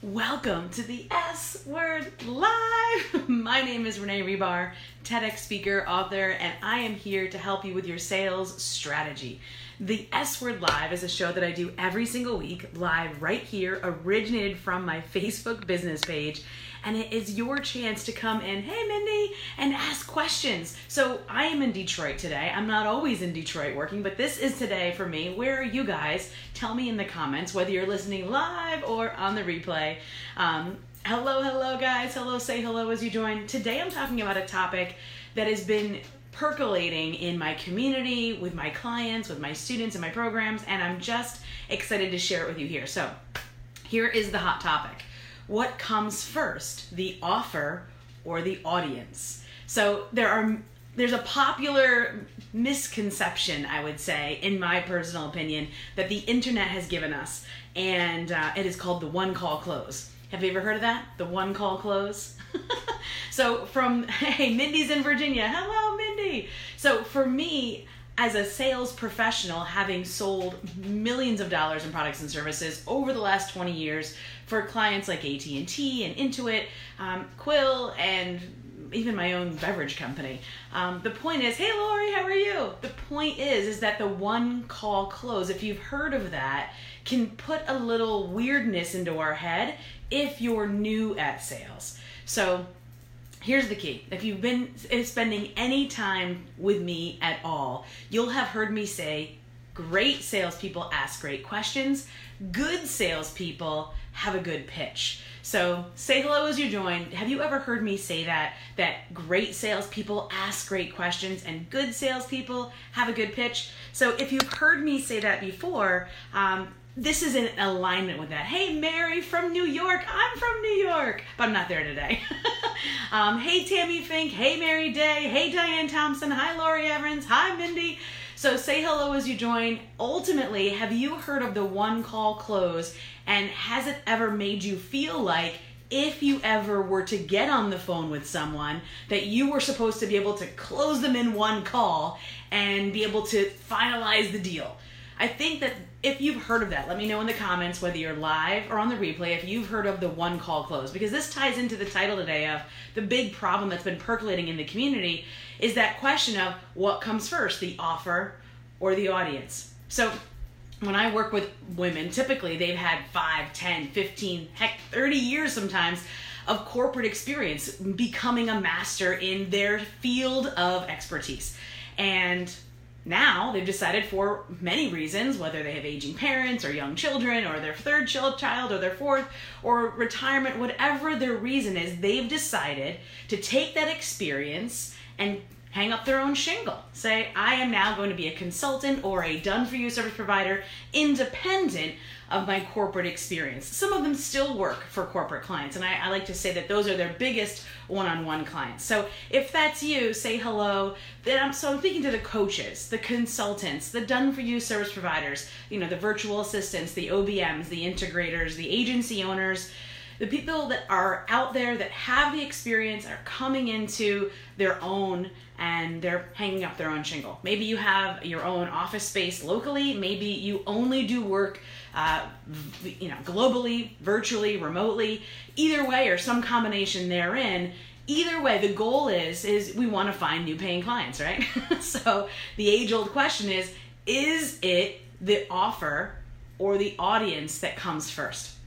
Welcome to the S Word Live. My name is Renee Rebar, TEDx speaker, author, and I am here to help you with your sales strategy. The S Word Live is a show that I do every single week, live right here, originated from my Facebook business page. And it is your chance to come in, hey Mindy, and ask questions. So I am in Detroit today. I'm not always in Detroit working, but this is today for me. Where are you guys? Tell me in the comments whether you're listening live or on the replay. Um, hello, hello, guys. Hello, say hello as you join. Today I'm talking about a topic that has been percolating in my community, with my clients, with my students in my programs, and I'm just excited to share it with you here. So, here is the hot topic What comes first, the offer or the audience? So, there are there's a popular misconception, I would say, in my personal opinion, that the internet has given us, and uh, it is called the one call close. Have you ever heard of that? The one call close? so, from, hey, Mindy's in Virginia. Hello, Mindy. So, for me, as a sales professional, having sold millions of dollars in products and services over the last 20 years for clients like AT&T and Intuit, um, Quill, and even my own beverage company. Um, the point is, hey Lori, how are you? The point is, is that the one call close, if you've heard of that, can put a little weirdness into our head if you're new at sales. So here's the key. If you've been eh, spending any time with me at all, you'll have heard me say great salespeople ask great questions, good salespeople have a good pitch. So say hello as you join. Have you ever heard me say that? That great salespeople ask great questions and good salespeople have a good pitch. So if you've heard me say that before, um, this is in alignment with that. Hey, Mary from New York. I'm from New York, but I'm not there today. um, hey, Tammy Fink. Hey, Mary Day. Hey, Diane Thompson. Hi, Lori Evans. Hi, Mindy. So say hello as you join. Ultimately, have you heard of the one call close? And has it ever made you feel like if you ever were to get on the phone with someone that you were supposed to be able to close them in one call and be able to finalize the deal? I think that if you've heard of that, let me know in the comments whether you're live or on the replay if you've heard of the one call close because this ties into the title today of the big problem that's been percolating in the community is that question of what comes first, the offer or the audience. So when I work with women, typically they've had 5, 10, 15, heck 30 years sometimes of corporate experience becoming a master in their field of expertise. And now they've decided for many reasons, whether they have aging parents or young children or their third child or their fourth or retirement, whatever their reason is, they've decided to take that experience and hang up their own shingle. Say, I am now going to be a consultant or a done for you service provider independent of my corporate experience. Some of them still work for corporate clients, and I, I like to say that those are their biggest one on one clients. So if that's you, say hello. Then I'm, so I'm speaking to the coaches, the consultants, the done for you service providers, you know, the virtual assistants, the OBMs, the integrators, the agency owners the people that are out there that have the experience are coming into their own and they're hanging up their own shingle. Maybe you have your own office space locally. Maybe you only do work, uh, you know, globally, virtually, remotely. Either way, or some combination therein. Either way, the goal is is we want to find new paying clients, right? so the age old question is: Is it the offer or the audience that comes first?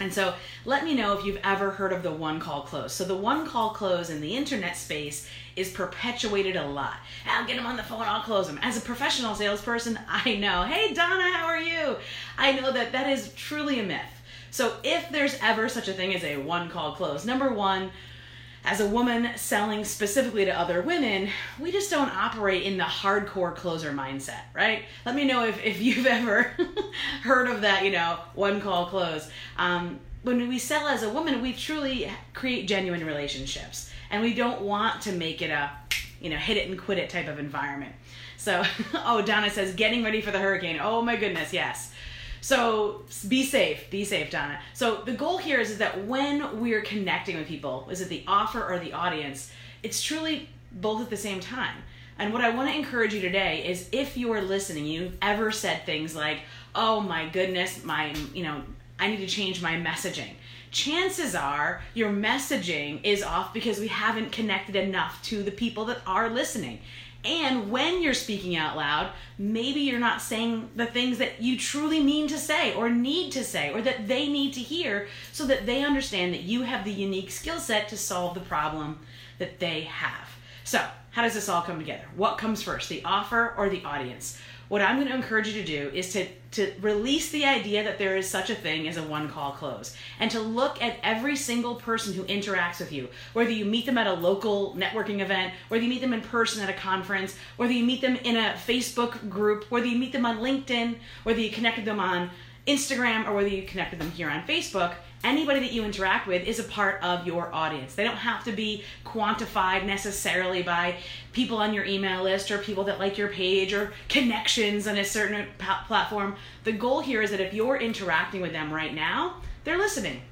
And so let me know if you've ever heard of the one call close. So the one call close in the internet space is perpetuated a lot. I'll get them on the phone, I'll close them. As a professional salesperson, I know, hey Donna, how are you? I know that that is truly a myth. So if there's ever such a thing as a one call close, number one, as a woman selling specifically to other women, we just don't operate in the hardcore closer mindset, right? Let me know if, if you've ever heard of that, you know, one call close. Um, when we sell as a woman, we truly create genuine relationships and we don't want to make it a, you know, hit it and quit it type of environment. So, oh, Donna says, getting ready for the hurricane. Oh my goodness, yes. So be safe, be safe, Donna. So the goal here is, is that when we're connecting with people, is it the offer or the audience? It's truly both at the same time. And what I want to encourage you today is if you are listening, you've ever said things like, "Oh my goodness, my you know, I need to change my messaging." chances are your messaging is off because we haven't connected enough to the people that are listening. And when you're speaking out loud, maybe you're not saying the things that you truly mean to say or need to say or that they need to hear so that they understand that you have the unique skill set to solve the problem that they have. So, how does this all come together? What comes first, the offer or the audience? What I'm going to encourage you to do is to, to release the idea that there is such a thing as a one call close. And to look at every single person who interacts with you, whether you meet them at a local networking event, whether you meet them in person at a conference, whether you meet them in a Facebook group, whether you meet them on LinkedIn, whether you connected them on Instagram, or whether you connected them here on Facebook anybody that you interact with is a part of your audience. They don't have to be quantified necessarily by people on your email list or people that like your page or connections on a certain platform. The goal here is that if you're interacting with them right now, they're listening.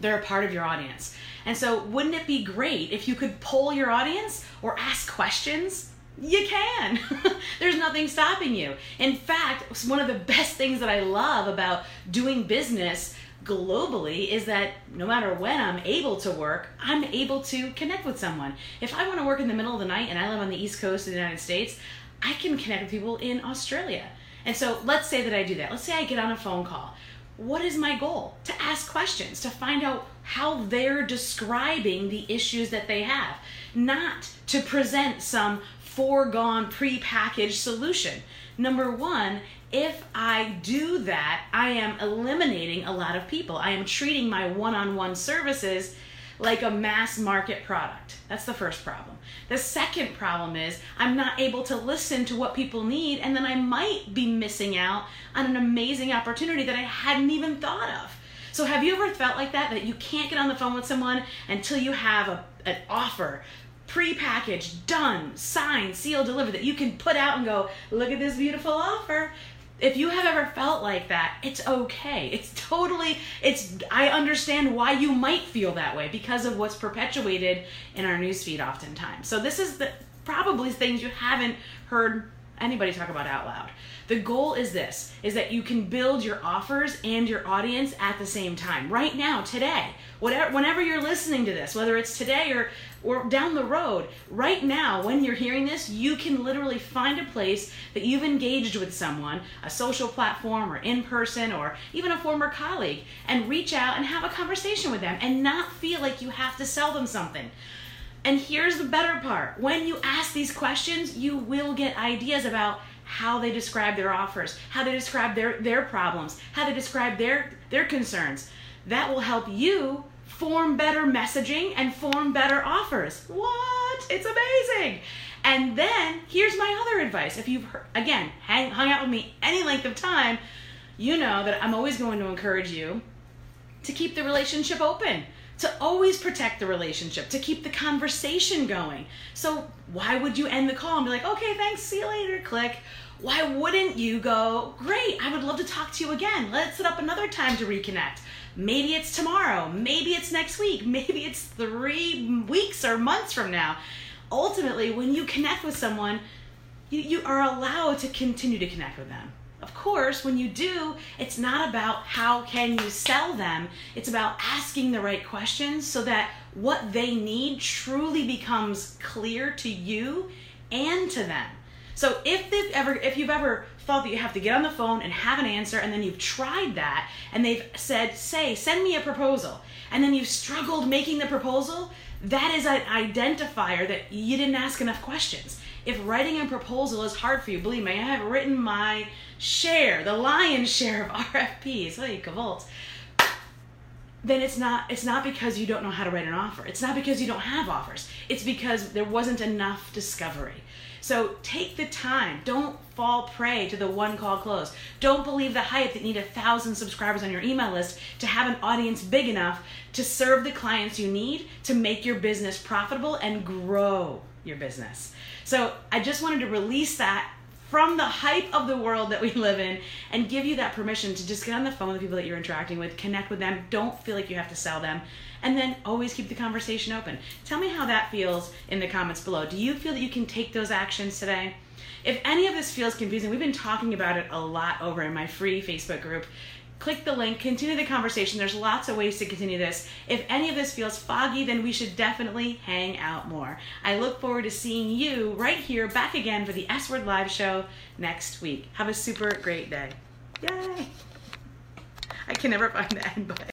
They're a part of your audience. And so, wouldn't it be great if you could poll your audience or ask questions? You can. There's nothing stopping you. In fact, one of the best things that I love about doing business globally is that no matter when I'm able to work, I'm able to connect with someone. If I want to work in the middle of the night and I live on the East Coast of the United States, I can connect with people in Australia. And so let's say that I do that. Let's say I get on a phone call. What is my goal? To ask questions, to find out how they're describing the issues that they have, not to present some foregone pre-packaged solution. Number one, if I do that, I am eliminating a lot of people. I am treating my one on one services like a mass market product. That's the first problem. The second problem is I'm not able to listen to what people need, and then I might be missing out on an amazing opportunity that I hadn't even thought of. So, have you ever felt like that? That you can't get on the phone with someone until you have a, an offer pre-packaged, done, signed, sealed, delivered that you can put out and go, look at this beautiful offer if you have ever felt like that, it's okay. It's totally it's I understand why you might feel that way because of what's perpetuated in our newsfeed oftentimes. So this is the probably things you haven't heard anybody talk about out loud. The goal is this is that you can build your offers and your audience at the same time. Right now, today, whatever whenever you're listening to this, whether it's today or or down the road, right now when you're hearing this, you can literally find a place that you've engaged with someone, a social platform or in person or even a former colleague and reach out and have a conversation with them and not feel like you have to sell them something. And here's the better part when you ask these questions, you will get ideas about how they describe their offers, how they describe their, their problems, how they describe their, their concerns. That will help you form better messaging and form better offers. What? It's amazing. And then here's my other advice. If you've, heard, again, hang, hung out with me any length of time, you know that I'm always going to encourage you to keep the relationship open to always protect the relationship, to keep the conversation going. So, why would you end the call and be like, okay, thanks, see you later, click? Why wouldn't you go, great, I would love to talk to you again. Let's set up another time to reconnect. Maybe it's tomorrow, maybe it's next week, maybe it's three weeks or months from now. Ultimately, when you connect with someone, you, you are allowed to continue to connect with them. Of course, when you do, it's not about how can you sell them. It's about asking the right questions so that what they need truly becomes clear to you and to them. So if they've ever if you've ever thought that you have to get on the phone and have an answer and then you've tried that and they've said, "Say, send me a proposal." And then you've struggled making the proposal, that is an identifier that you didn't ask enough questions. If writing a proposal is hard for you, believe me, I have written my share, the lion's share of RFPs, hey, Kavolt, then it's not it's not because you don't know how to write an offer. It's not because you don't have offers. It's because there wasn't enough discovery. So take the time. Don't fall prey to the one call close. Don't believe the hype that you need a thousand subscribers on your email list to have an audience big enough to serve the clients you need to make your business profitable and grow your business. So I just wanted to release that from the hype of the world that we live in and give you that permission to just get on the phone with the people that you're interacting with, connect with them, don't feel like you have to sell them, and then always keep the conversation open. Tell me how that feels in the comments below. Do you feel that you can take those actions today? If any of this feels confusing, we've been talking about it a lot over in my free Facebook group. Click the link, continue the conversation. There's lots of ways to continue this. If any of this feels foggy, then we should definitely hang out more. I look forward to seeing you right here back again for the S Word Live show next week. Have a super great day. Yay! I can never find the end button.